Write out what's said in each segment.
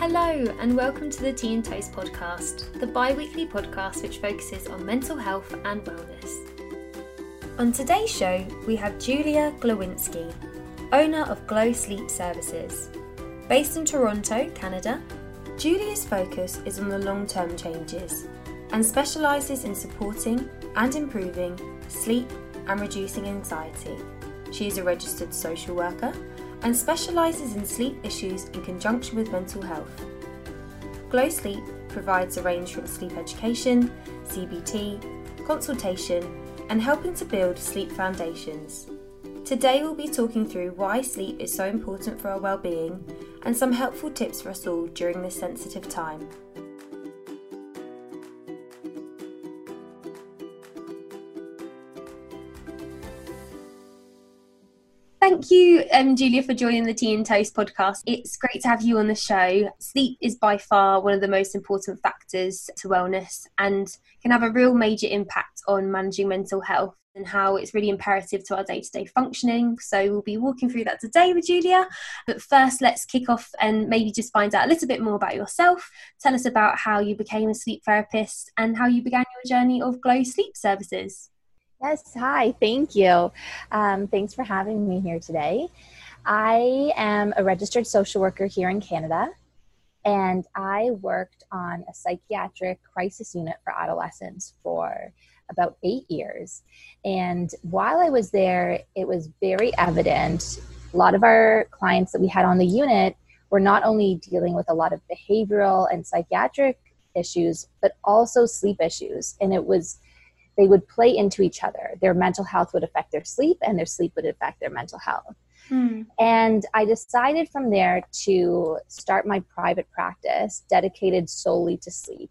Hello, and welcome to the Tea and Toast podcast, the bi weekly podcast which focuses on mental health and wellness. On today's show, we have Julia Glowinski, owner of Glow Sleep Services. Based in Toronto, Canada, Julia's focus is on the long term changes and specialises in supporting and improving sleep and reducing anxiety. She is a registered social worker and specialises in sleep issues in conjunction with mental health. Glow Sleep provides a range from sleep education, CBT, consultation, and helping to build sleep foundations. Today we'll be talking through why sleep is so important for our well-being and some helpful tips for us all during this sensitive time. Thank you, um, Julia, for joining the Tea and Toast podcast. It's great to have you on the show. Sleep is by far one of the most important factors to wellness and can have a real major impact on managing mental health and how it's really imperative to our day to day functioning. So, we'll be walking through that today with Julia. But first, let's kick off and maybe just find out a little bit more about yourself. Tell us about how you became a sleep therapist and how you began your journey of Glow Sleep Services. Yes, hi, thank you. Um, thanks for having me here today. I am a registered social worker here in Canada, and I worked on a psychiatric crisis unit for adolescents for about eight years. And while I was there, it was very evident a lot of our clients that we had on the unit were not only dealing with a lot of behavioral and psychiatric issues, but also sleep issues. And it was they would play into each other. Their mental health would affect their sleep, and their sleep would affect their mental health. Hmm. And I decided from there to start my private practice dedicated solely to sleep.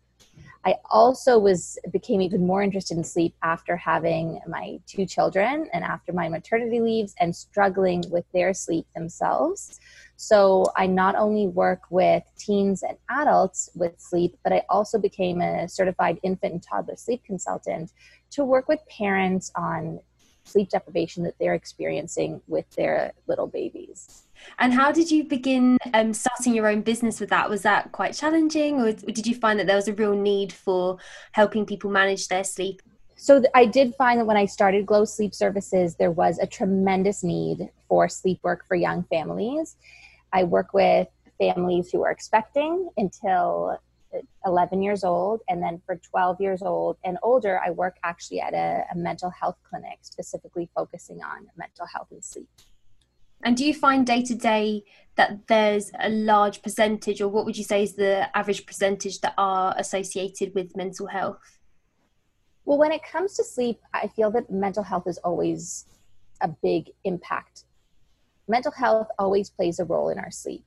I also was became even more interested in sleep after having my two children and after my maternity leaves and struggling with their sleep themselves. So I not only work with teens and adults with sleep, but I also became a certified infant and toddler sleep consultant to work with parents on sleep deprivation that they're experiencing with their little babies. And how did you begin um, starting your own business with that? Was that quite challenging, or did you find that there was a real need for helping people manage their sleep? So I did find that when I started Glow Sleep Services, there was a tremendous need for sleep work for young families. I work with families who are expecting until 11 years old and then for 12 years old and older i work actually at a, a, mental health clinic specifically focusing on mental health and sleep. And do you find day to day that there's a large percentage or what would you say is the average percentage that are associated with mental health? Well when it comes to sleep i feel that mental health is always a big impact mental health always plays a role in our sleep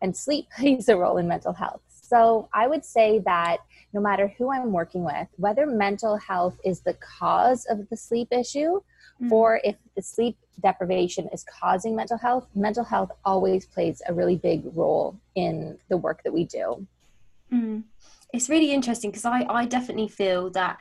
and sleep plays a role in mental health so I would say that no matter who I'm working with, whether mental health is the cause of the sleep issue mm-hmm. or if the sleep deprivation is causing mental health, mental health always plays a really big role in the work that we do. Mm. It's really interesting because I, I definitely feel that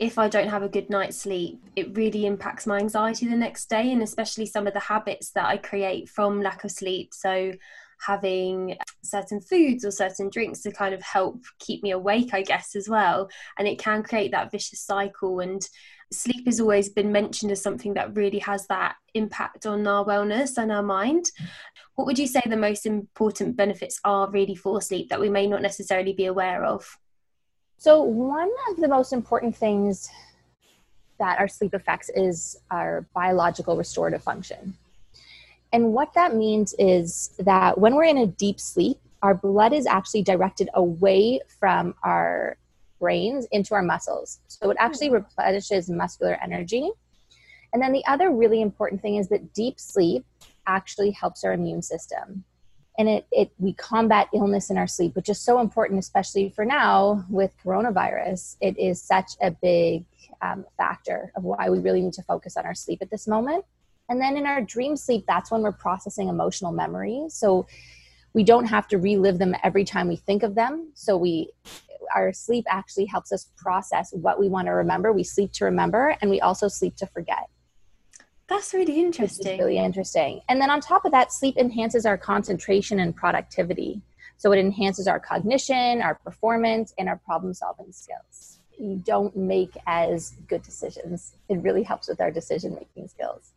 if I don't have a good night's sleep, it really impacts my anxiety the next day, and especially some of the habits that I create from lack of sleep. So having certain foods or certain drinks to kind of help keep me awake, I guess, as well. And it can create that vicious cycle. And sleep has always been mentioned as something that really has that impact on our wellness and our mind. What would you say the most important benefits are really for sleep that we may not necessarily be aware of? So, one of the most important things that our sleep affects is our biological restorative function. And what that means is that when we're in a deep sleep, our blood is actually directed away from our brains into our muscles. So it actually hmm. replenishes muscular energy. And then the other really important thing is that deep sleep actually helps our immune system. And it, it we combat illness in our sleep, which is so important, especially for now with coronavirus. It is such a big um, factor of why we really need to focus on our sleep at this moment. And then in our dream sleep, that's when we're processing emotional memories. So we don't have to relive them every time we think of them. So we our sleep actually helps us process what we want to remember. We sleep to remember and we also sleep to forget. That's really interesting. really interesting. And then on top of that, sleep enhances our concentration and productivity. So it enhances our cognition, our performance, and our problem solving skills. You don't make as good decisions. It really helps with our decision making skills.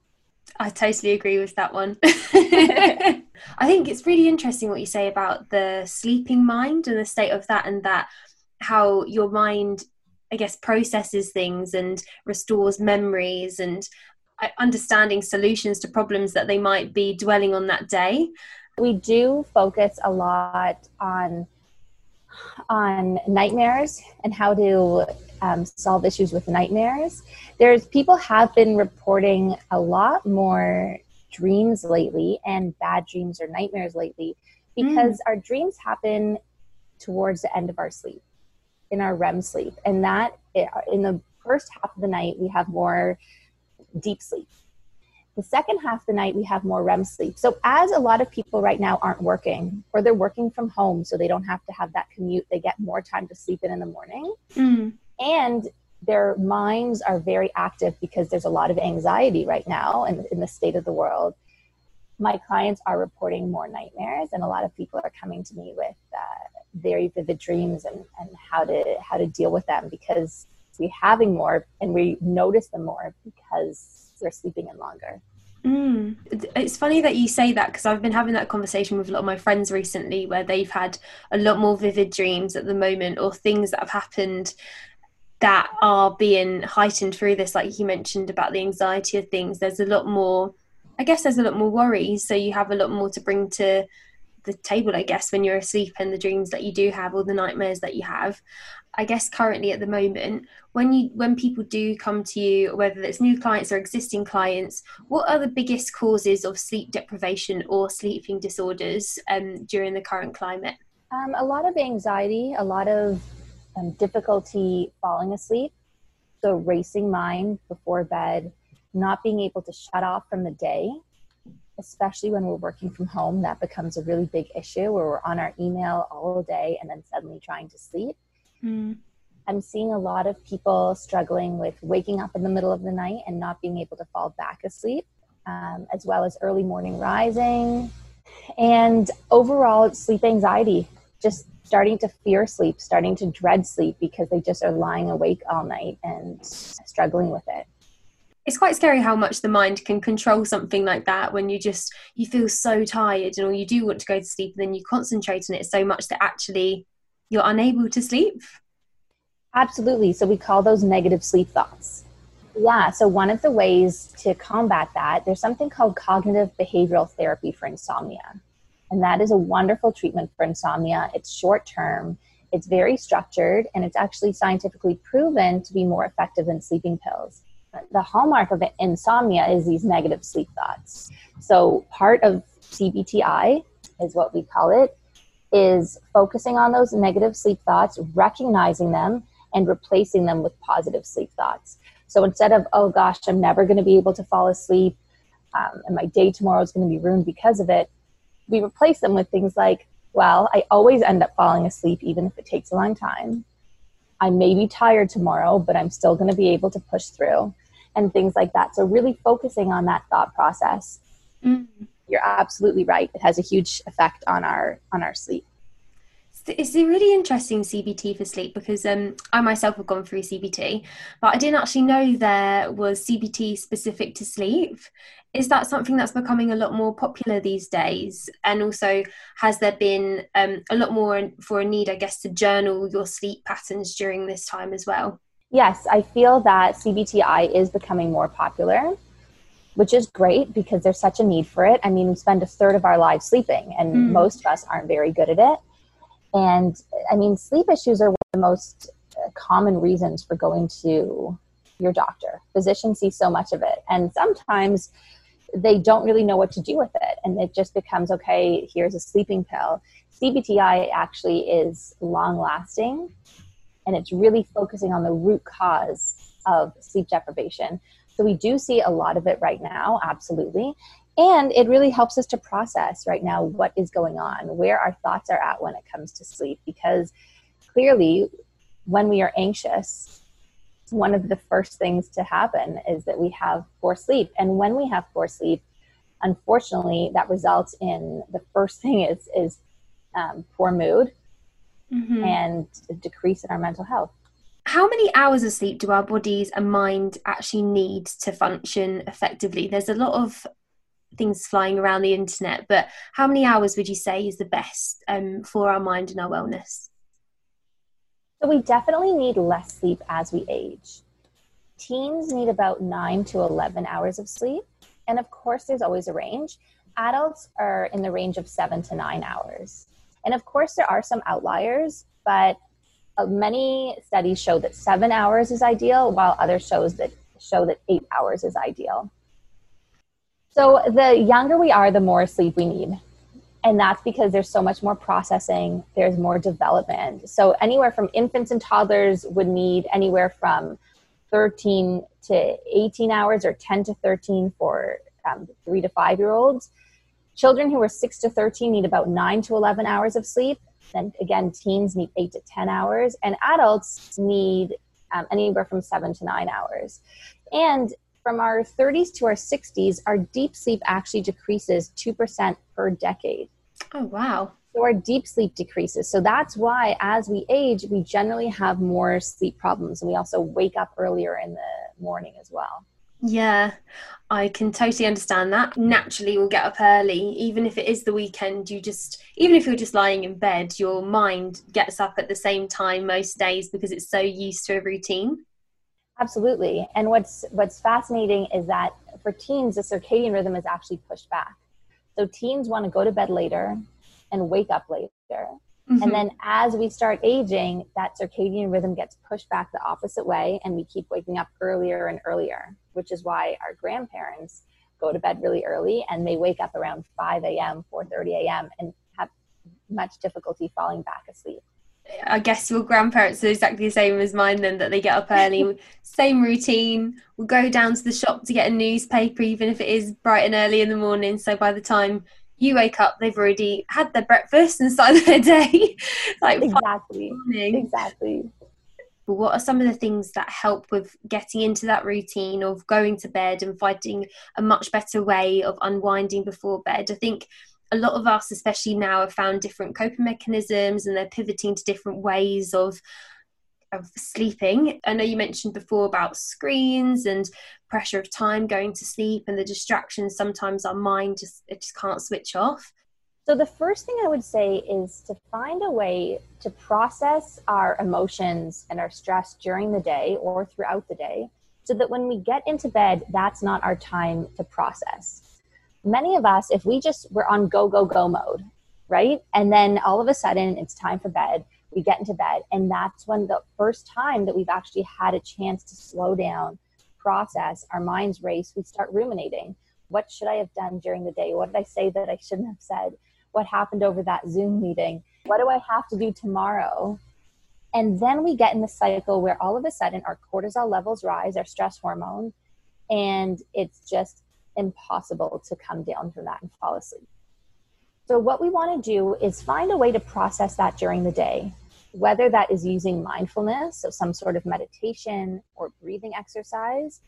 I totally agree with that one. I think it's really interesting what you say about the sleeping mind and the state of that, and that how your mind, I guess, processes things and restores memories and understanding solutions to problems that they might be dwelling on that day. We do focus a lot on on nightmares and how to um, solve issues with nightmares. There's people have been reporting a lot more dreams lately and bad dreams or nightmares lately because mm. our dreams happen towards the end of our sleep in our REM sleep and that in the first half of the night we have more deep sleep the second half of the night, we have more REM sleep. So, as a lot of people right now aren't working or they're working from home, so they don't have to have that commute, they get more time to sleep in in the morning. Mm. And their minds are very active because there's a lot of anxiety right now in, in the state of the world. My clients are reporting more nightmares, and a lot of people are coming to me with uh, very vivid dreams and, and how to how to deal with them because we're having more and we notice them more because they're sleeping in longer. Mm. It's funny that you say that because I've been having that conversation with a lot of my friends recently where they've had a lot more vivid dreams at the moment or things that have happened that are being heightened through this, like you mentioned about the anxiety of things. There's a lot more, I guess, there's a lot more worries. So you have a lot more to bring to the table, I guess, when you're asleep and the dreams that you do have or the nightmares that you have. I guess currently at the moment, when you when people do come to you, whether it's new clients or existing clients, what are the biggest causes of sleep deprivation or sleeping disorders um, during the current climate? Um, a lot of anxiety, a lot of um, difficulty falling asleep, so racing mind before bed, not being able to shut off from the day, especially when we're working from home. That becomes a really big issue where we're on our email all day and then suddenly trying to sleep Mm. I'm seeing a lot of people struggling with waking up in the middle of the night and not being able to fall back asleep, um, as well as early morning rising. And overall, sleep anxiety, just starting to fear sleep, starting to dread sleep because they just are lying awake all night and struggling with it it's quite scary how much the mind can control something like that when you just you feel so tired and or you do want to go to sleep and then you concentrate on it so much that actually you're unable to sleep? Absolutely. So we call those negative sleep thoughts. Yeah. So one of the ways to combat that, there's something called cognitive behavioral therapy for insomnia. And that is a wonderful treatment for insomnia. It's short term, it's very structured, and it's actually scientifically proven to be more effective than sleeping pills. The hallmark of insomnia is these negative sleep thoughts. So part of CBTI is what we call it is focusing on those negative sleep thoughts, recognizing them, and replacing them with positive sleep thoughts. So instead of, oh gosh, I'm never going to be able to fall asleep, um, and my day tomorrow is going to be ruined because of it, we replace them with things like, well, I always end up falling asleep even if it takes a long time. I may be tired tomorrow, but I'm still going to be able to push through, and things like that. So, really focusing on that thought process. Mm-hmm you're absolutely right. It has a huge effect on our on our sleep. It's a really interesting CBT for sleep because um, I myself have gone through CBT, but I didn't actually know there was CBT specific to sleep. Is that something that's becoming a lot more popular these days? And also, has there been um, a lot more for a need, I guess, to journal your sleep patterns during this time as well? Yes, I feel that CBTI is becoming more popular which is great because there's such a need for it. I mean, we spend a third of our lives sleeping, and mm. most of us aren't very good at it. And I mean, sleep issues are one of the most common reasons for going to your doctor. Physicians see so much of it, and sometimes they don't really know what to do with it, and it just becomes okay. Here's a sleeping pill. CBTI actually is long lasting, and it's really focusing on the root cause of sleep deprivation. So we do see a lot of it right now, absolutely. And it really helps us to process right now what is going on, where our thoughts are at when it comes to sleep. Because clearly, when we are anxious, one of the first things to happen is that we have poor sleep. And when we have poor sleep, unfortunately, that results in the first thing is, is um, poor mood mm-hmm. and decrease in our mental health. How many hours of sleep do our bodies and mind actually need to function effectively? There's a lot of things flying around the internet, but how many hours would you say is the best um, for our mind and our wellness? So, we definitely need less sleep as we age. Teens need about 9 to 11 hours of sleep. And of course, there's always a range. Adults are in the range of 7 to 9 hours. And of course, there are some outliers, but uh, many studies show that seven hours is ideal, while other shows that show that eight hours is ideal. So the younger we are, the more sleep we need. And that's because there's so much more processing, there's more development. So anywhere from infants and toddlers would need anywhere from 13 to 18 hours or 10 to 13 for um, three to five year olds. Children who are 6 to 13 need about 9 to 11 hours of sleep. Then again, teens need 8 to 10 hours, and adults need um, anywhere from 7 to 9 hours. And from our 30s to our 60s, our deep sleep actually decreases 2% per decade. Oh, wow. So our deep sleep decreases. So that's why as we age, we generally have more sleep problems and we also wake up earlier in the morning as well. Yeah, I can totally understand that. Naturally, we'll get up early, even if it is the weekend. You just, even if you're just lying in bed, your mind gets up at the same time most days because it's so used to a routine. Absolutely. And what's what's fascinating is that for teens, the circadian rhythm is actually pushed back. So teens want to go to bed later and wake up later. Mm-hmm. And then as we start aging, that circadian rhythm gets pushed back the opposite way, and we keep waking up earlier and earlier, which is why our grandparents go to bed really early and they wake up around 5 a.m., 4:30 a.m., and have much difficulty falling back asleep. I guess your grandparents are exactly the same as mine then that they get up early, same routine. We'll go down to the shop to get a newspaper, even if it is bright and early in the morning. So by the time you wake up, they've already had their breakfast and started their day. like exactly, exactly. But what are some of the things that help with getting into that routine of going to bed and finding a much better way of unwinding before bed? I think a lot of us, especially now, have found different coping mechanisms and they're pivoting to different ways of of sleeping. I know you mentioned before about screens and pressure of time going to sleep and the distractions. Sometimes our mind just it just can't switch off. So the first thing I would say is to find a way to process our emotions and our stress during the day or throughout the day so that when we get into bed, that's not our time to process. Many of us, if we just we're on go, go, go mode, right? And then all of a sudden it's time for bed we get into bed and that's when the first time that we've actually had a chance to slow down process our minds race we start ruminating what should i have done during the day what did i say that i shouldn't have said what happened over that zoom meeting. What do i have to do tomorrow? And then we get in the cycle where all of a sudden our cortisol levels rise our stress hormone and it's just impossible to come down from that and fall asleep. So, what we want to do is find a way to process that during the day whether that is using mindfulness, so some sort of meditation or breathing exercise,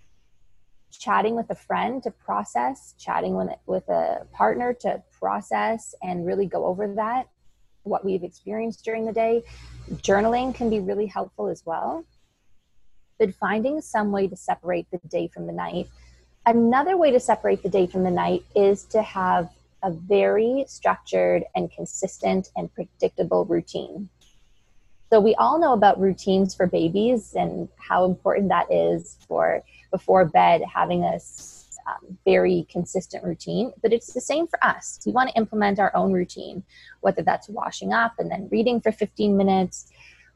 chatting with a friend to process, chatting with, a partner to process and really go over that, what we've experienced during the day. Journaling can be really helpful as well. But finding some way to separate the day from the night. Another way to separate the day from the night is to have a very structured and consistent and predictable routine. So we all know about routines for babies and how important that is for before bed having a um, very consistent routine. But it's the same for us. We want to implement our own routine, whether that's washing up and then reading for 15 minutes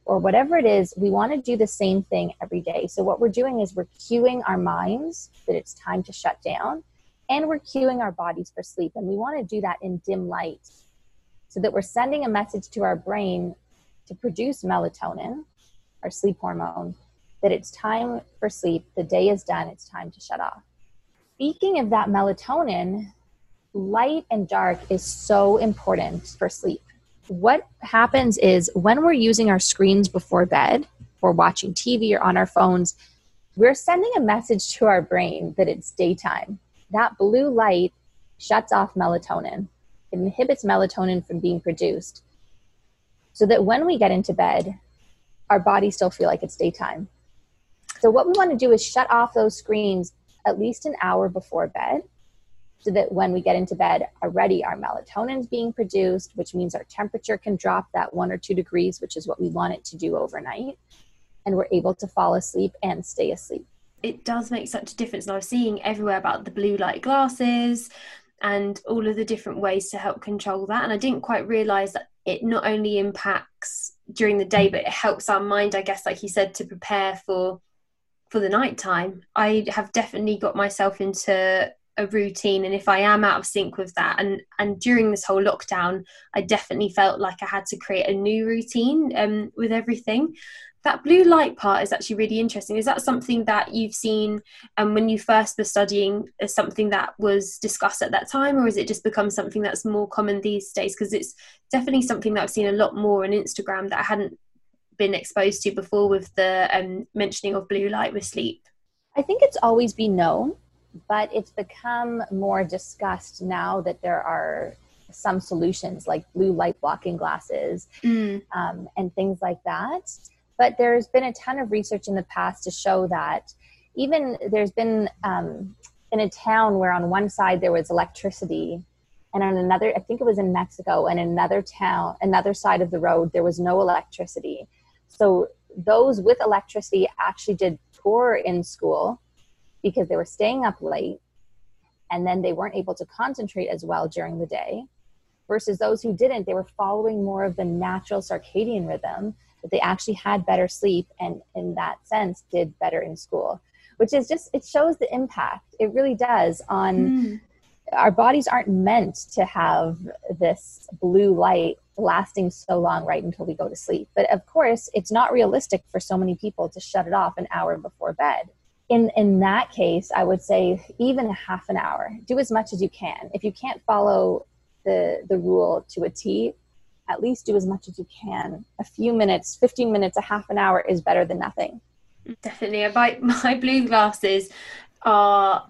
or whatever it is. We want to do the same thing every day. So what we're doing is we're cueing our minds that it's time to shut down and we're cueing our bodies for sleep. And we want to do that in dim light so that we're sending a message to our brain to produce melatonin, our sleep hormone, that it's time for sleep, the day is done, it's time to shut off. Speaking of that melatonin, light and dark is so important for sleep. What happens is when we're using our screens before bed, or watching TV or on our phones, we're sending a message to our brain that it's daytime. That blue light shuts off melatonin. It inhibits melatonin from being produced. So that when we get into bed, our bodies still feel like it's daytime. So, what we want to do is shut off those screens at least an hour before bed so that when we get into bed already our melatonin is being produced which means our temperature can drop that one or two degrees which is what we want it to do overnight and we're able to fall asleep and stay asleep it does make such a difference and i was seeing everywhere about the blue light glasses and all of the different ways to help control that. And i didn't quite realize that it not only impacts during the day but it helps our mind i guess like you said to prepare for for the night time i have definitely got myself into a routine and if i am out of sync with that and and during this whole lockdown i definitely felt like i had to create a new routine um, with everything that blue light part is actually really interesting is that something that you've seen um, when you first were studying as something that was discussed at that time or is it just become something that's more common these days because it's definitely something that i've seen a lot more on instagram that i hadn't been exposed to before with the um, mentioning of blue light with sleep i think it's always been known but it's become more discussed now that there are some solutions like blue light blocking glasses mm. um, and things like that. But there's been a ton of research in the past to show that even there's been um, in a town where on one side there was electricity and on another i think it was in mexico and another town another side of the road there was no electricity. So those with electricity actually did poor in school because they were staying up late and then they weren't able to concentrate as well during the day versus those who didn't. They were following more of the natural circadian rhythm that they actually had better sleep and in that sense did better in school which is just it shows the impact. It really does on mm. our bodies aren't meant to have this blue light lasting so long right until we go to sleep. But of course it's not realistic for so many people to shut it off an hour before bed. In in that case i would say even a half an hour. Do as much as you can. If you can't follow the the rule to a t at least do as much as you can. A few minutes 15 minutes a half an hour is better than nothing. Definitely. My, my blue glasses are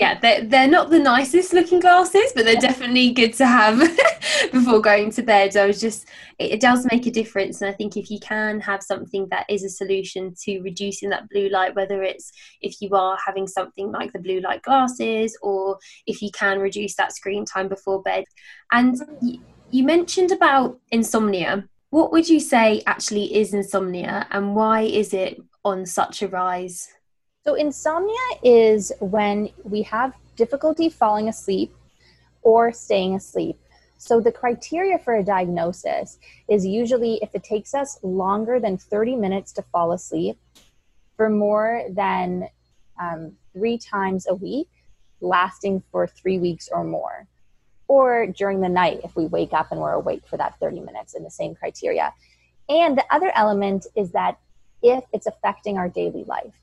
yeah they're, they're not the nicest looking glasses but they're definitely good to have before going to bed. I was just it, it, does make a difference. And i think if you can have something that is a solution to reducing that blue light whether it's if you are having something like the blue light glasses or if you can reduce that screen time before bed. And you, mentioned about insomnia. What would you say actually is insomnia and why is it on such a rise? So, insomnia is when we have difficulty falling asleep or staying asleep. So, the criteria for a diagnosis is usually if it takes us longer than 30 minutes to fall asleep for more than um, three times a week, lasting for three weeks or more, or during the night if we wake up and we're awake for that 30 minutes in the same criteria. And the other element is that if it's affecting our daily life.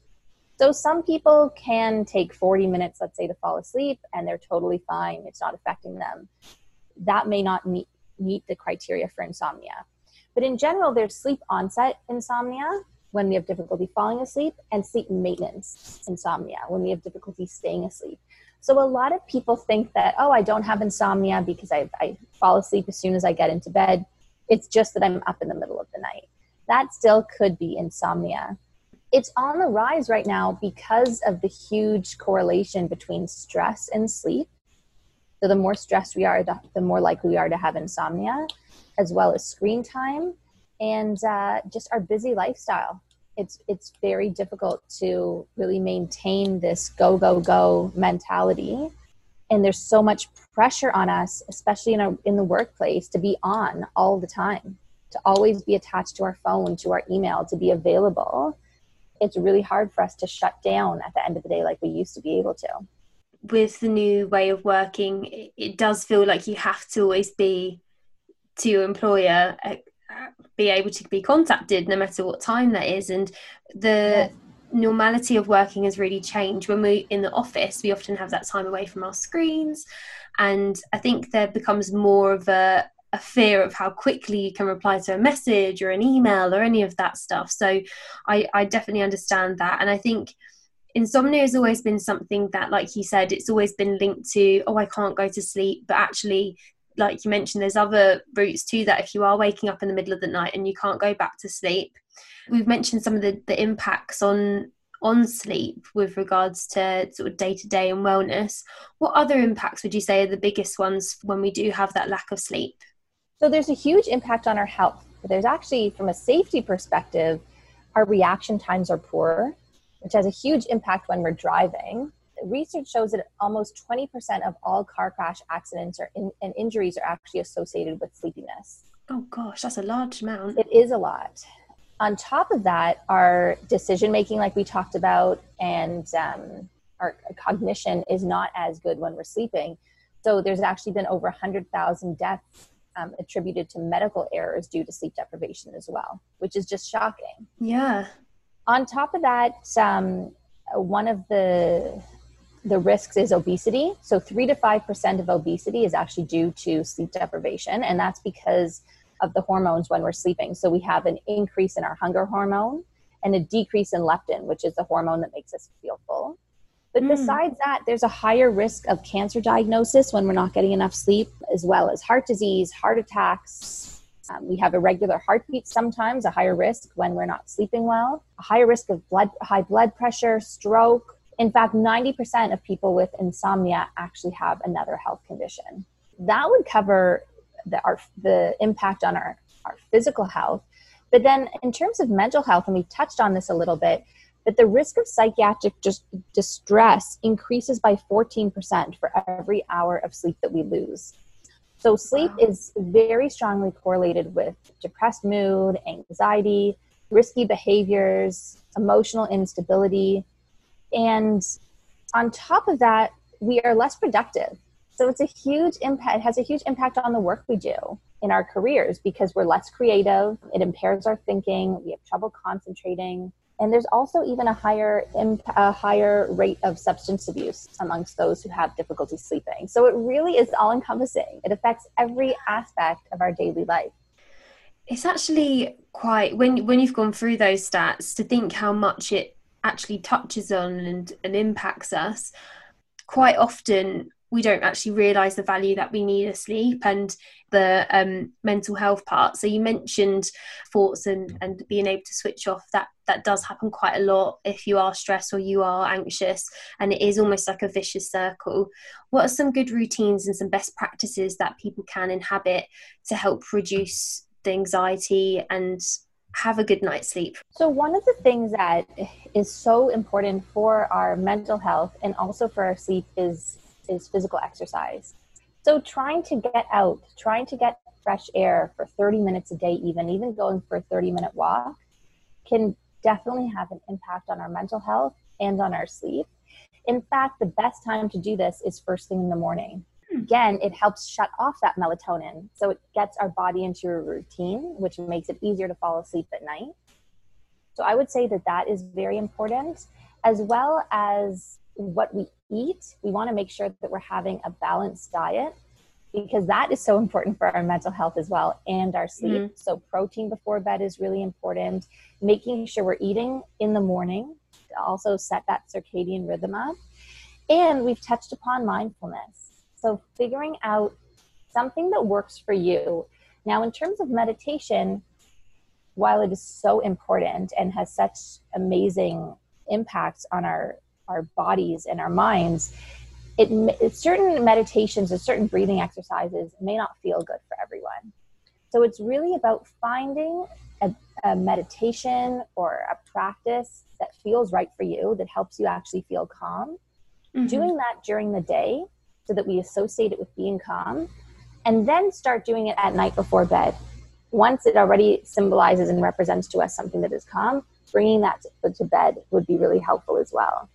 So some people can take 40 minutes, let's say, to fall asleep, and they're totally fine. It's not affecting them. That may not meet, meet the criteria for insomnia. But in general, there's sleep onset insomnia when we have difficulty falling asleep, and sleep maintenance insomnia when we have difficulty staying asleep. So a lot of people think that, oh, I don't have insomnia because I, I fall asleep as soon as I get into bed. It's just that I'm up in the middle of the night. That still could be insomnia it's on the rise right now because of the huge correlation between stress and sleep. So, the more stressed we are, the, the more likely we are to have insomnia, as well as screen time and uh, just our busy lifestyle. It's, it's very difficult to really maintain this go, go, go mentality. And there's so much pressure on us, especially in, in the workplace, to be on all the time, to always be attached to our phone, to our email, to be available it's really hard for us to shut down at the end of the day like we used to be able to with the new way of working it does feel like you have to always be to your employer uh, be able to be contacted no matter what time that is and the normality of working has really changed when we're in the office we often have that time away from our screens and i think there becomes more of a a fear of how quickly you can reply to a message or an email or any of that stuff. So I, I definitely understand that. And I think insomnia has always been something that, like you said, it's always been linked to, oh, I can't go to sleep. But actually, like you mentioned, there's other routes to that if you are waking up in the middle of the night and you can't go back to sleep. We've mentioned some of the, the impacts on on sleep with regards to sort of day to day and wellness. What other impacts would you say are the biggest ones when we do have that lack of sleep? So there's a huge impact on our health. There's actually, from a safety perspective, our reaction times are poor, which has a huge impact when we're driving. Research shows that almost 20% of all car crash accidents are in, and injuries are actually associated with sleepiness. Oh gosh, that's a large amount. It is a lot on top of that, our decision making, like we talked about, and um, our cognition is not as good when we're sleeping. So there's actually been over 100,000 deaths um, attributed to medical errors due to sleep deprivation as well, which is just shocking. Yeah. On top of that, um, one of the the risks is obesity. So three to five percent of obesity is actually due to sleep deprivation, and that's because of the hormones when we're sleeping. So we have an increase in our hunger hormone and a decrease in leptin, which is the hormone that makes us feel full. But mm. besides that, there's a higher risk of cancer diagnosis when we're not getting enough sleep, as well as heart disease, heart attacks. Um, we have irregular heartbeat sometimes, a higher risk when we're not sleeping well, a higher risk of blood, high blood pressure, stroke. In fact, 90% of people with insomnia actually have another health condition. That would cover the, our, the impact on our, our physical health. But then, in terms of mental health, and we've touched on this a little bit, that the risk of psychiatric dis- distress increases by 14% for every hour of sleep that we lose. So, sleep wow. is very strongly correlated with depressed mood, anxiety, risky behaviors, emotional instability. And on top of that, we are less productive. So it's a huge impact, it has a huge impact on the work we do in our careers because we're less creative, it impairs our thinking, we have trouble concentrating. And there's also even a higher imp- a higher rate of substance abuse amongst those who have difficulty sleeping. So it really is all encompassing. It affects every aspect of our daily life. It's actually quite when when you've gone through those stats to think how much it actually touches on and, and impacts us. Quite often we don't actually realize the value that we need of sleep and the um, mental health part so you mentioned thoughts and, and being able to switch off that that does happen quite a lot if you are stressed or you are anxious and it is almost like a vicious circle what are some good routines and some best practices that people can inhabit to help reduce the anxiety and have a good night's sleep? So, one of the things that is so important for our mental health and also for our sleep is is physical exercise. So trying to get out, trying to get fresh air for 30 minutes a day, even, even going for a 30 minute walk can definitely have an impact on our mental health and on our sleep. In fact, the best time to do this is first thing in the morning. Again, it helps shut off that melatonin. So it gets our body into a routine, which makes it easier to fall asleep at night. So I would say that that is very important, as well as what we eat, we want to make sure that we're having a balanced diet because that is so important for our mental health as well and our sleep. Mm-hmm. So, protein before bed is really important. Making sure we're eating in the morning to also set that circadian rhythm up. And we've touched upon mindfulness. So, figuring out something that works for you. Now, in terms of meditation, while it is so important and has such amazing impacts on our our bodies and our minds, it, certain meditations or certain breathing exercises may not feel good for everyone. So it's really about finding a, a meditation or a practice that feels right for you, that helps you actually feel calm. Mm-hmm. Doing that during the day so that we associate it with being calm, and then start doing it at night before bed. Once it already symbolizes and represents to us something that is calm, bringing that to, to bed would be really helpful as well.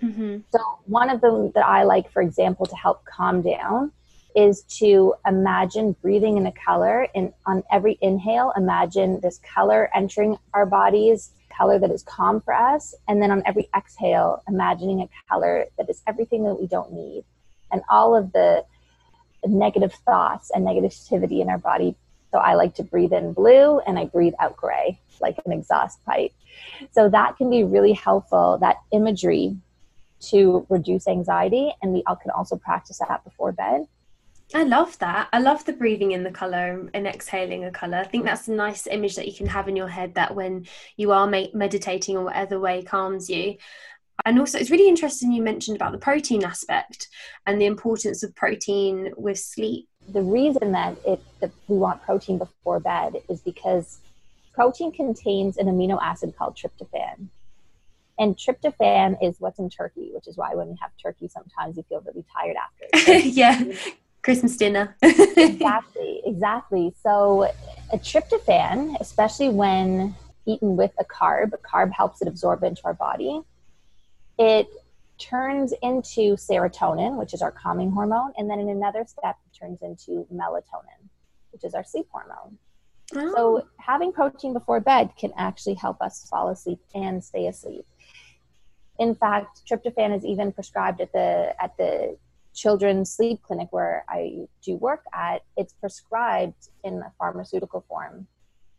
Mm-hmm. So, one of them that I like, for example, to help calm down is to imagine breathing in a color. And on every inhale, imagine this color entering our bodies, color that is calm for us. And then on every exhale, imagining a color that is everything that we don't need. And all of the negative thoughts and negativity in our body. So I like to breathe in blue and I breathe out gray, like an exhaust pipe. So that can be really helpful, that imagery to reduce anxiety and we all can also practice that before bed I love that. I love the breathing in the color and exhaling a color. I think that's a nice image that you can have in your head that when you are meditating or whatever way calms you. And also, it's really interesting you mentioned about the protein aspect and the importance of protein with sleep. The reason that it that we want protein before bed is because protein contains an amino acid called tryptophan. And tryptophan is what's in turkey, which is why when you have turkey, sometimes you feel really tired after. yeah. Christmas dinner. exactly, exactly. So, a tryptophan, especially when eaten with a carb, a carb helps it absorb into our body. It turns into serotonin, which is our calming hormone, and then in another step, it turns into melatonin, which is our sleep hormone. Oh. So, having protein before bed can actually help us fall asleep and stay asleep. In fact, tryptophan is even prescribed at the at the children's sleep clinic where I do work at, it's prescribed in a pharmaceutical form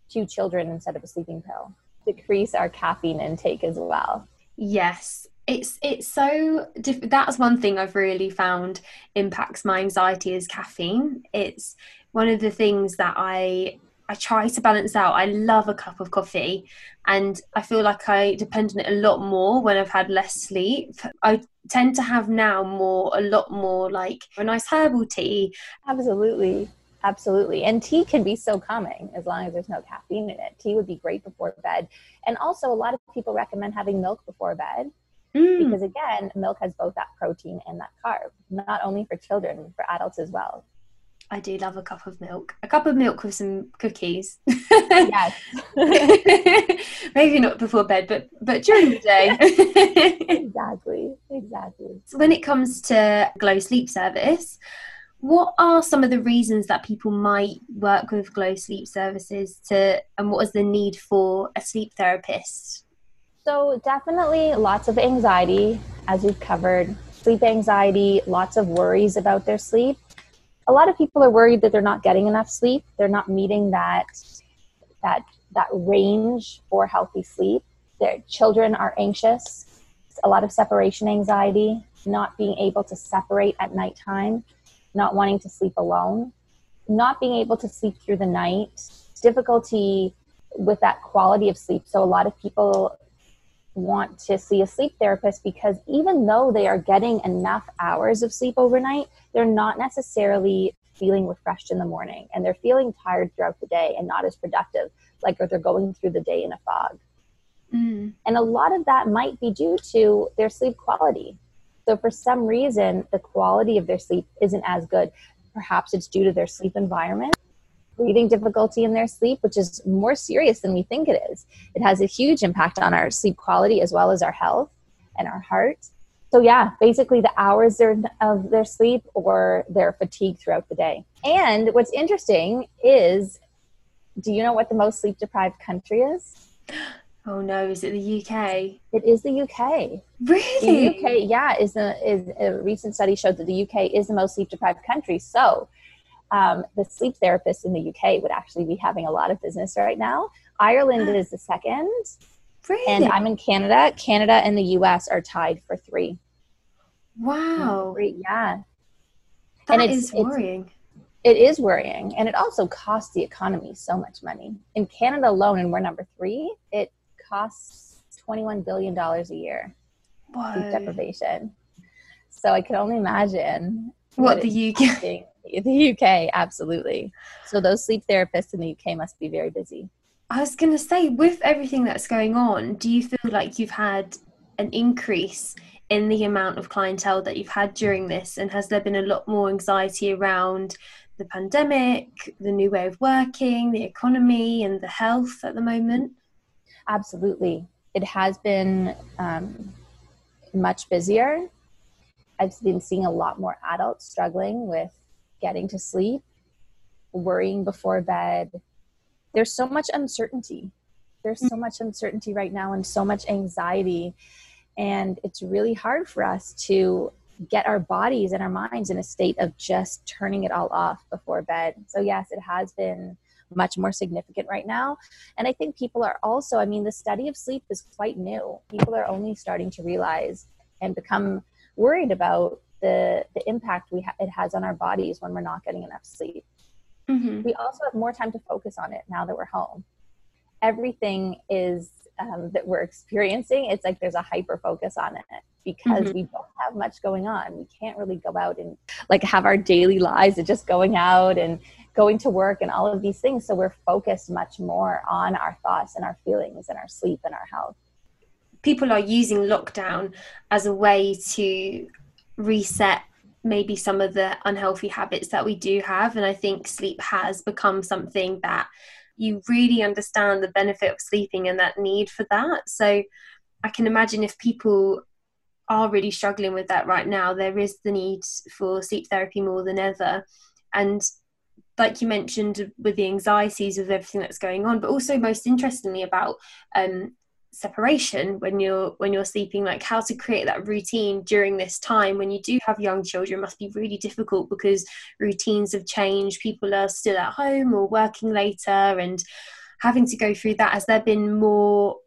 to children instead of a sleeping pill. Decrease our caffeine intake as well. Yes, it's it's so diff- that's one thing I've really found impacts my anxiety is caffeine. It's one of the things that I I try to balance out. I love a cup of coffee and I feel like I depend on it a lot more when I've had less sleep. I tend to have now more, a lot more like a nice herbal tea. Absolutely. Absolutely. And tea can be so calming as long as there's no caffeine in it. Tea would be great before bed. And also, a lot of people recommend having milk before bed mm. because, again, milk has both that protein and that carb, not only for children, for adults as well. I do love a cup of milk. A cup of milk with some cookies. yes. Maybe not before bed, but but during the day. exactly. Exactly. So when it comes to Glow Sleep Service, what are some of the reasons that people might work with Glow Sleep Services to and what is the need for a sleep therapist? So definitely lots of anxiety as we've covered. Sleep anxiety, lots of worries about their sleep a lot of people are worried that they're not getting enough sleep. They're not meeting that that that range for healthy sleep. Their children are anxious. A lot of separation anxiety, not being able to separate at nighttime, not wanting to sleep alone, not being able to sleep through the night, difficulty with that quality of sleep. So a lot of people want to see a sleep therapist because even though they are getting enough hours of sleep overnight, they're not necessarily feeling refreshed in the morning and they're feeling tired throughout the day and not as productive, like or they're going through the day in a fog. Mm. And a lot of that might be due to their sleep quality. So, for some reason, the quality of their sleep isn't as good. Perhaps it's due to their sleep environment breathing difficulty in their sleep, which is more serious than we think it is. It has a huge impact on our sleep quality as well as our health and our heart. So, yeah, basically the hours of their sleep or their fatigue throughout the day. And what's interesting is do you know what the most sleep deprived country is? Oh no, is it the UK? It is the UK. Really? The UK, yeah, is a, is a recent study showed that the UK is the most sleep deprived country. So um, the sleep therapists in the UK would actually be having a lot of business right now. Ireland is the second. Really? And I'm in Canada. Canada and the US are tied for three. Wow. Three, yeah. That and it's, is worrying. It's, it is worrying. And it also costs the economy so much money. In Canada alone, and we're number three, it costs $21 billion a year. What? Sleep deprivation. So I can only imagine what, what the UK the UK, absolutely. So those sleep therapists in the UK must be very busy. I was going to say, with everything that's going on, do you feel like you've had an increase in the amount of clientele that you've had during this? And has there been a lot more anxiety around the pandemic, the new way of working, the economy, and the health at the moment? Absolutely. It has been um, much busier. I've been seeing a lot more adults struggling with getting to sleep, worrying before bed. There's so much uncertainty. There's so mm. much uncertainty right now and so much anxiety. And it's really hard for us to get our bodies and our minds in a state of just turning it all off before bed. So, yes, it has been much more significant right now. And I think people are also, I mean, the study of sleep is quite new. People are only starting to realize and become worried about the the impact we ha- it has on our bodies when we're not getting enough sleep. Mm-hmm. We also have more time to focus on it now that we're home. Everything is um, that we're experiencing. It's like there's a hyper focus on it because mm-hmm. we don't have much going on. We can't really go out and like have our daily lives of just going out and going to work and all of these things. So we're focused much more on our thoughts and our feelings and our sleep and our health. People are using lockdown as a way to reset maybe some of the unhealthy habits that we do have. And I think sleep has become something that you really understand the benefit of sleeping and that need for that. So I can imagine if people are really struggling with that right now, there is the need for sleep therapy more than ever. And like you mentioned with the anxieties of everything that's going on, but also most interestingly about um, separation when you're when you're sleeping like how to create that routine during this time when you do have young children must be really difficult because routines have changed. People are still at home or working later and having to go through that. Has there been more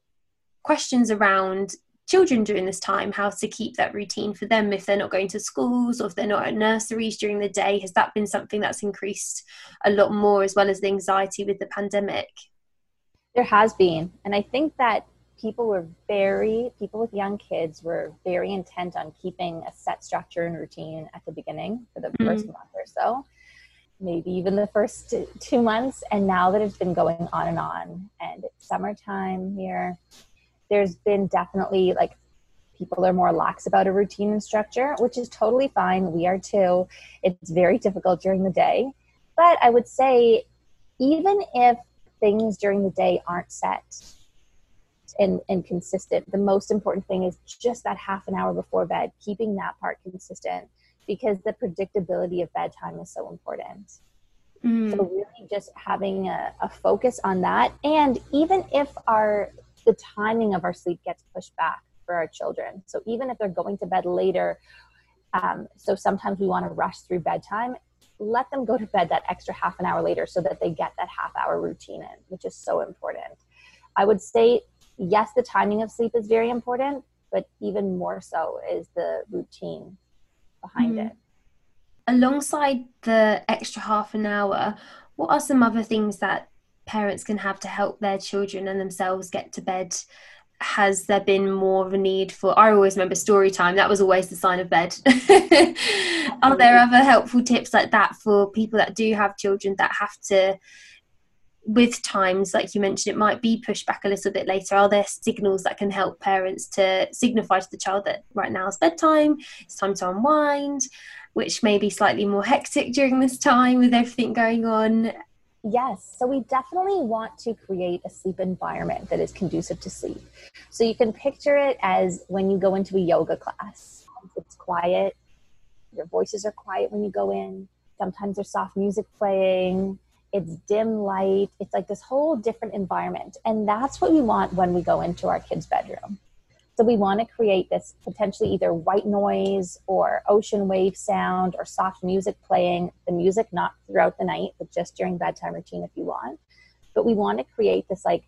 questions around children during this time how to keep that routine for them if they're not going to schools or if they're not at nurseries during the day? Has that been something that's increased a lot more as well as the anxiety with the pandemic? There has been and i think that people were very people with young kids were very intent on keeping a set structure and routine at the beginning for the mm-hmm. first month or so maybe even the first two months. And now that it's been going on and on and it's summertime here there's been definitely like people are more lax about a routine and structure which is totally fine. We are too. It's very difficult during the day. But i would say even if things during the day aren't set and, and consistent. The most important thing is just that half an hour before bed, keeping that part consistent because the predictability of bedtime is so important. Mm. So really just having a, a focus on that. And even if our the timing of our sleep gets pushed back for our children. So even if they're going to bed later, um, so sometimes we want to rush through bedtime, let them go to bed that extra half an hour later so that they get that half hour routine in, which is so important. I would say yes, the timing of sleep is very important, but even more so is the routine behind mm-hmm. it. Alongside the extra half an hour, what are some other things that parents can have to help their children and themselves get to bed? Has there been more of a need for? I always remember story time, that was always the sign of bed. are there other helpful tips like that for people that do have children that have to with times like you mentioned it might be pushed back a little bit later. Are there signals that can help parents to signify to the child that right now is bedtime it's time to unwind which may be slightly more hectic during this time with everything going on? Yes so we definitely want to create a sleep environment that is conducive to sleep. So you can picture it as when you go into a yoga class. It's quiet your voices are quiet when you go in sometimes there's soft music playing it's dim light it's like this whole different environment. And that's what we want when we go into our kids bedroom. So we want to create this potentially either white noise or ocean wave sound or soft music playing the music not throughout the night but just during bedtime routine if you want. But we want to create this like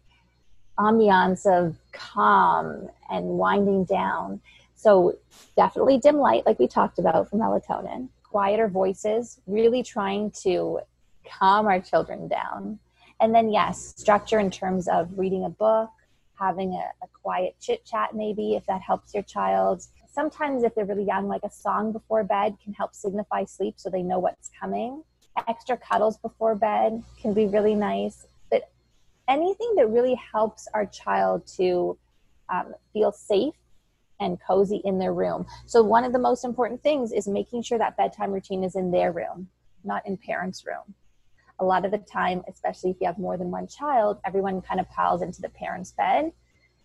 ambiance of calm and winding down. So definitely dim light like we talked about for melatonin. Quieter voices really trying to calm our children down. And then, yes, structure in terms of reading a book, having a, a quiet chit chat, maybe if that helps your child. Sometimes, if they're really young, like a song before bed can help signify sleep so they know what's coming. Extra cuddles before bed can be really nice. But anything that really helps our child to um, feel safe and cozy in their room. So, one of the most important things is making sure that bedtime routine is in their room, not in parents' room a lot of the time, especially if you have more than one child, everyone kind of piles into the parents' bed,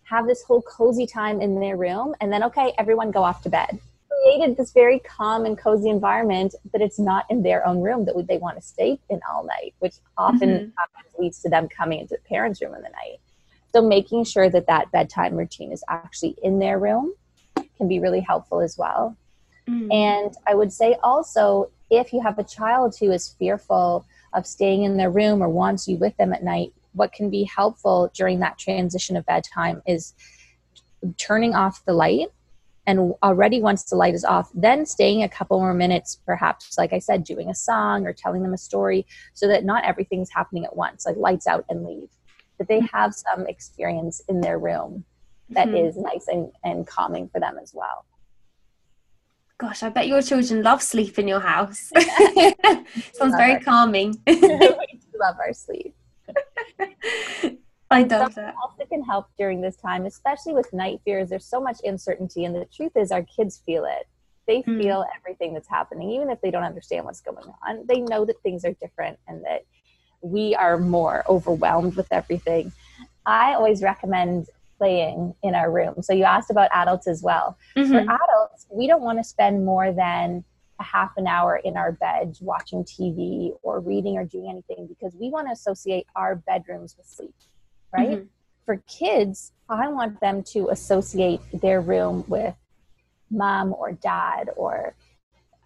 have this whole cozy time in their room, and then, okay, everyone go off to bed. Created this very calm and cozy environment, but it's not in their own room that they want to stay in all night, which often mm-hmm. leads to them coming into the parents' room in the night. So, making sure that that bedtime routine is actually in their room can be really helpful as well. Mm. And I would say also, if you have a child who is fearful of staying in their room or wants you with them at night, what can be helpful during that transition of bedtime is turning off the light. And already once the light is off then staying a couple more minutes perhaps like i said doing a song or telling them a story so that not everything's happening at once like lights out and leave. That they have some experience in their room that mm-hmm. is nice and, and calming for them as well gosh i bet your children love sleep in your house sounds very our, calming we love our sleep I love Something that. else that can help during this time, especially with night fears, there's so much uncertainty, and the truth is, our kids feel it. They mm. feel everything that's happening, even if they don't understand what's going on. They know that things are different and that we are more overwhelmed with everything. I always recommend playing in our room. So you asked about adults as well. Mm-hmm. For adults, we don't want to spend more than a half an hour in our bed watching TV or reading or doing anything because we want to associate our bedrooms with sleep right? Mm-hmm. For kids, I want them to associate their room with mom or dad or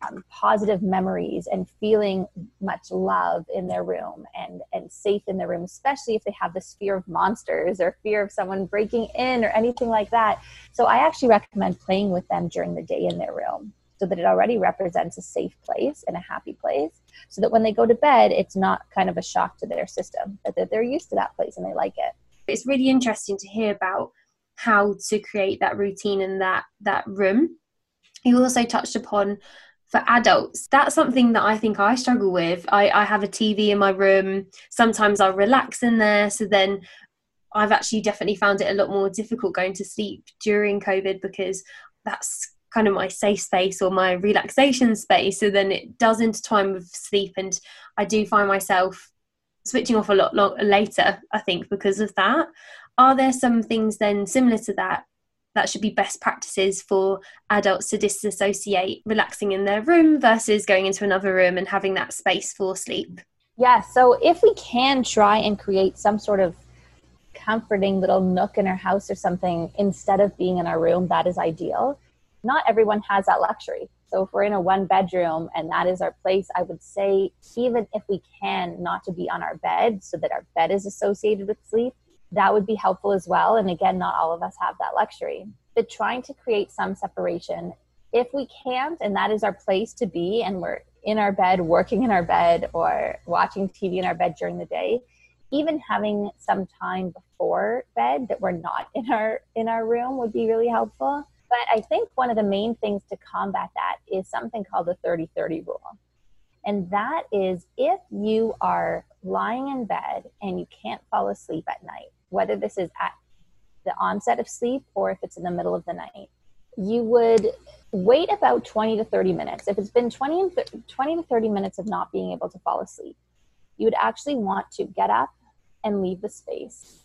um, positive memories and feeling much love in their room and, and safe in their room, especially if they have this fear of monsters or fear of someone breaking in or anything like that. So I actually recommend playing with them during the day in their room so that it already represents a safe place and a happy place so that when they go to bed it's not kind of a shock to their system that they're used to that place and they like it it's really interesting to hear about how to create that routine in that that room you also touched upon for adults that's something that i think i struggle with I, I have a tv in my room sometimes i'll relax in there so then i've actually definitely found it a lot more difficult going to sleep during covid because that's kind of my safe space or my relaxation space. So then it does intertwine with sleep, and I do find myself switching off a lot long, later, I think, because of that. Are there some things then similar to that that should be best practices for adults to disassociate relaxing in their room versus going into another room and having that space for sleep? Yeah, so if we can try and create some sort of comforting little nook in our house or something instead of being in our room, that is ideal not everyone has that luxury. So if we're in a one bedroom and that is our place, I would say even if we can not to be on our bed so that our bed is associated with sleep, that would be helpful as well. And again, not all of us have that luxury. But trying to create some separation, if we can't, and that is our place to be, and we're in our bed, working in our bed, or watching TV in our bed during the day, even having some time before bed that we're not in our in our room would be really helpful but I think one of the main things to combat that is something called the 30 30 rule. And that is if you are lying in bed and you can't fall asleep at night, whether this is at the onset of sleep or if it's in the middle of the night, you would wait about 20 to 30 minutes. If it's been 20, and th- 20 to 30 minutes of not being able to fall asleep, you would actually want to get up and leave the space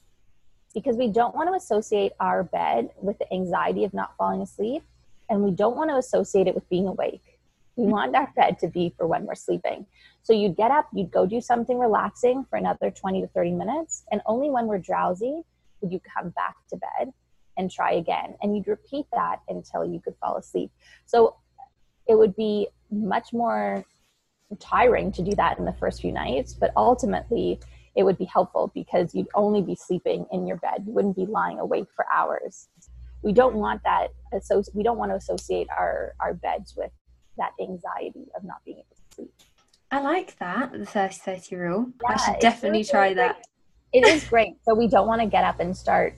because we don't want to associate our bed with the anxiety of not falling asleep and we don't want to associate it with being awake. We want our bed to be for when we're sleeping. So you'd get up, you'd go do something relaxing for another 20 to 30 minutes, and only when we're drowsy would you come back to bed and try again. And you'd repeat that until you could fall asleep. So it would be much more tiring to do that in the first few nights, but ultimately it would be helpful because you'd only be sleeping in your bed. You wouldn't be lying awake for hours. We don't want that. So we don't want to associate our our beds with that anxiety of not being able to sleep. I like that the 30 30 rule. Yeah, I should definitely really try that. It is great. So we don't want to get up and start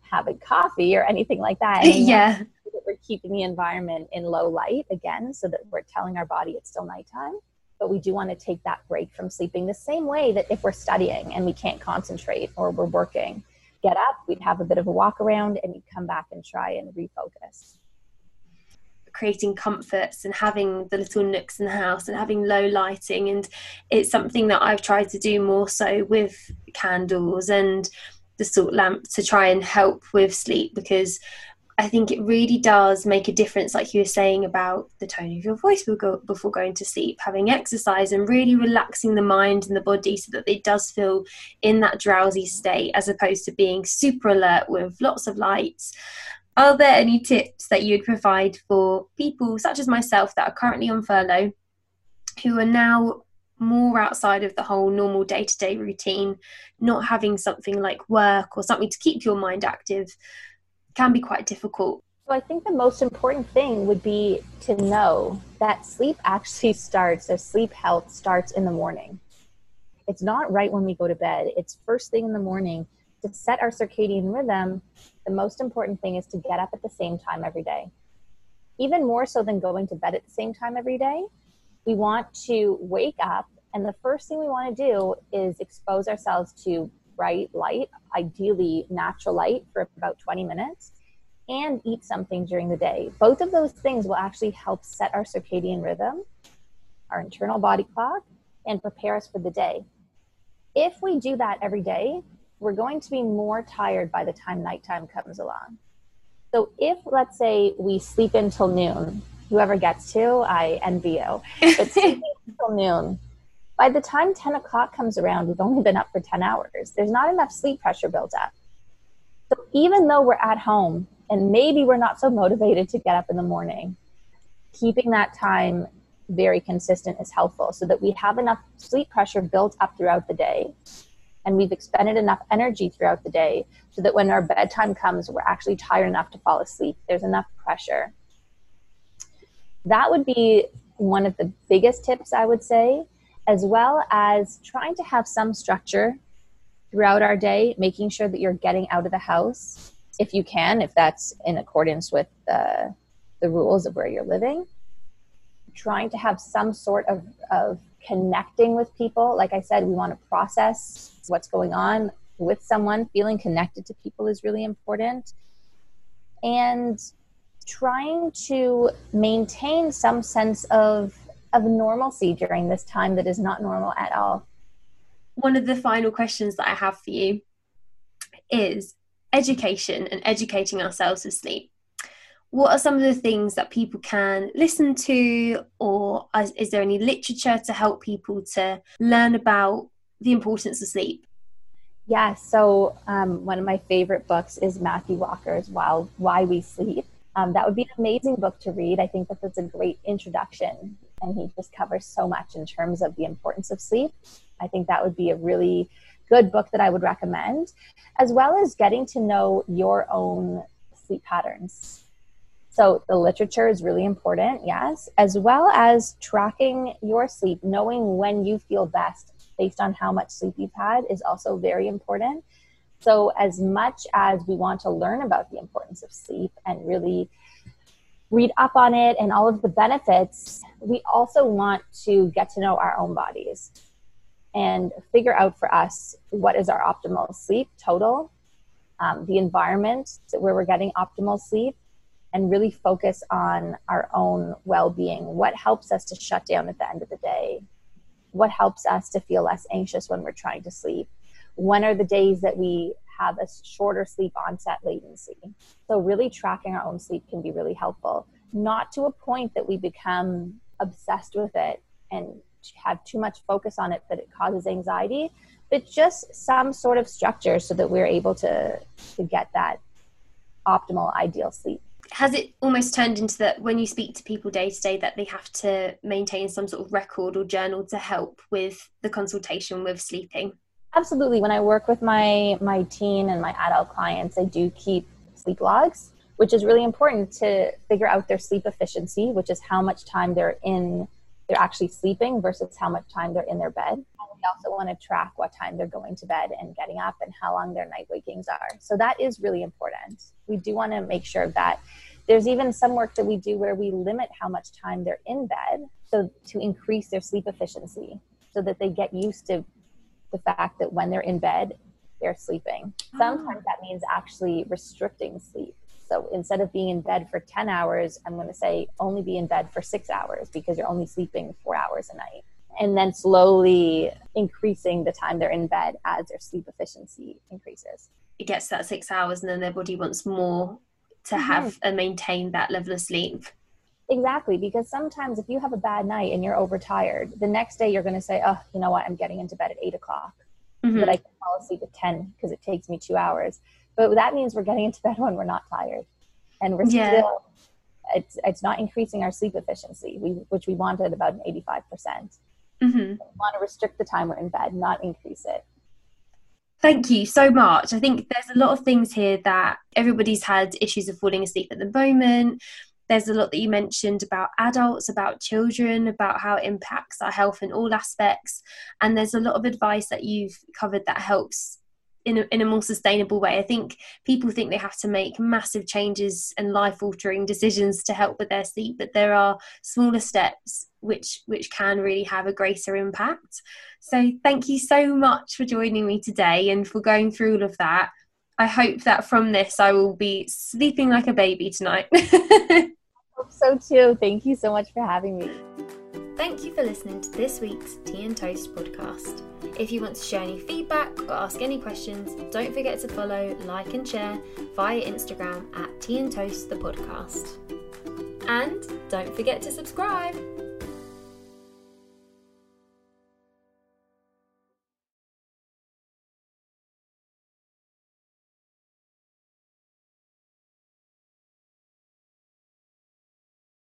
having coffee or anything like that. yeah. We're keeping the environment in low light again so that we're telling our body it's still nighttime but we do want to take that break from sleeping the same way that if we're studying and we can't concentrate or we're working get up we'd have a bit of a walk around and you'd come back and try and refocus creating comforts and having the little nooks in the house and having low lighting and it's something that I've tried to do more so with candles and the salt lamp to try and help with sleep because I think it really does make a difference, like you were saying about the tone of your voice before going to sleep, having exercise and really relaxing the mind and the body so that it does feel in that drowsy state as opposed to being super alert with lots of lights. Are there any tips that you'd provide for people such as myself that are currently on furlough who are now more outside of the whole normal day to day routine, not having something like work or something to keep your mind active? can be quite difficult. So I think the most important thing would be to know that sleep actually starts, so sleep health starts in the morning. It's not right when we go to bed, it's first thing in the morning. To set our circadian rhythm, the most important thing is to get up at the same time every day. Even more so than going to bed at the same time every day, we want to wake up, and the first thing we want to do is expose ourselves to bright light, ideally natural light, for about 20 minutes and eat something during the day. Both of those things will actually help set our circadian rhythm, our internal body clock, and prepare us for the day. If we do that every day, we're going to be more tired by the time nighttime comes along. So if let's say we sleep until noon, whoever gets to, I envy you. But sleeping until noon, by the time 10 o'clock comes around, we've only been up for 10 hours. There's not enough sleep pressure built up. So even though we're at home and maybe we're not so motivated to get up in the morning keeping that time very consistent is helpful so that we have enough sleep pressure built up throughout the day and we've expended enough energy throughout the day so that when our bedtime comes we're actually tired enough to fall asleep there's enough pressure that would be one of the biggest tips i would say as well as trying to have some structure throughout our day making sure that you're getting out of the house if you can, if that's in accordance with the, the rules of where you're living. Trying to have some sort of, of connecting with people. Like I said, we want to process what's going on with someone. Feeling connected to people is really important. And trying to maintain some sense of, of normalcy during this time that is not normal at all. One of the final questions that I have for you is education and educating ourselves of sleep. What are some of the things that people can listen to, or is there any literature to help people to learn about the importance of sleep? Yeah, so um, one of my favorite books is Matthew Walker's While, Why We Sleep. Um, that would be an amazing book to read. I think that that's a great introduction, and he just covers so much in terms of the importance of sleep. I think that would be a really good book that I would recommend, as well as getting to know your own sleep patterns. So, the literature is really important, yes, as well as tracking your sleep, knowing when you feel best based on how much sleep you've had is also very important. So, as much as we want to learn about the importance of sleep and really read up on it and all of the benefits, we also want to get to know our own bodies and figure out for us what is our optimal sleep total, um, the environment where we're getting optimal sleep, and really focus on our own well being. What helps us to shut down at the end of the day? What helps us to feel less anxious when we're trying to sleep? When are the days that we have a shorter sleep onset latency? So, really tracking our own sleep can be really helpful, not to a point that we become obsessed with it and have too much focus on it that it causes anxiety, but just some sort of structure so that we're able to to get that optimal ideal sleep. Has it almost turned into that when you speak to people day to day that they have to maintain some sort of record or journal to help with the consultation with sleeping? Absolutely. When I work with my my teen and my adult clients, I do keep sleep logs, which is really important to figure out their sleep efficiency, which is how much time they're in they're actually sleeping versus how much time they're in their bed. And we also want to track what time they're going to bed and getting up and how long their night wakings are. So that is really important. We do want to make sure that there's even some work that we do where we limit how much time they're in bed so to increase their sleep efficiency so that they get used to the fact that when they're in bed they're sleeping. Ah. Sometimes oh. that means actually restricting sleep. So instead of being in bed for 10 hours, I'm going to say only be in bed for six hours because you're only sleeping four hours a night. And then slowly increasing the time they're in bed as their sleep efficiency increases. It gets that six hours, and then their body wants more to mm-hmm. have and maintain that level of sleep. Exactly, because sometimes if you have a bad night and you're overtired, the next day you're going to say, "Oh, you know what? I'm getting into bed at eight o'clock, mm-hmm. but I can fall asleep at ten because it takes me two hours." But that means we're getting into bed when we're not tired, and we're yeah. still it's it's not increasing our sleep efficiency, we, which we wanted about an eighty five percent. Mm-hmm. We want to restrict the time we're in bed, not increase it. Thank you so much. I think there's a lot of things here that everybody's had issues of falling asleep at the moment. There's a lot that you mentioned about adults, about children, about how it impacts our health in all aspects. And there's a lot of advice that you've covered that helps in a, in a more sustainable way. I think people think they have to make massive changes and life altering decisions to help with their sleep, but there are smaller steps which which can really have a greater impact. So thank you so much for joining me today and for going through all of that. I hope that from this I will be sleeping like a baby tonight. I hope so too. Thank you so much for having me. Thank you for listening to this week's Tea and Toast podcast. If you want to share any feedback or ask any questions, don't forget to follow, like, and share via Instagram at Tea and Toast the podcast. And don't forget to subscribe.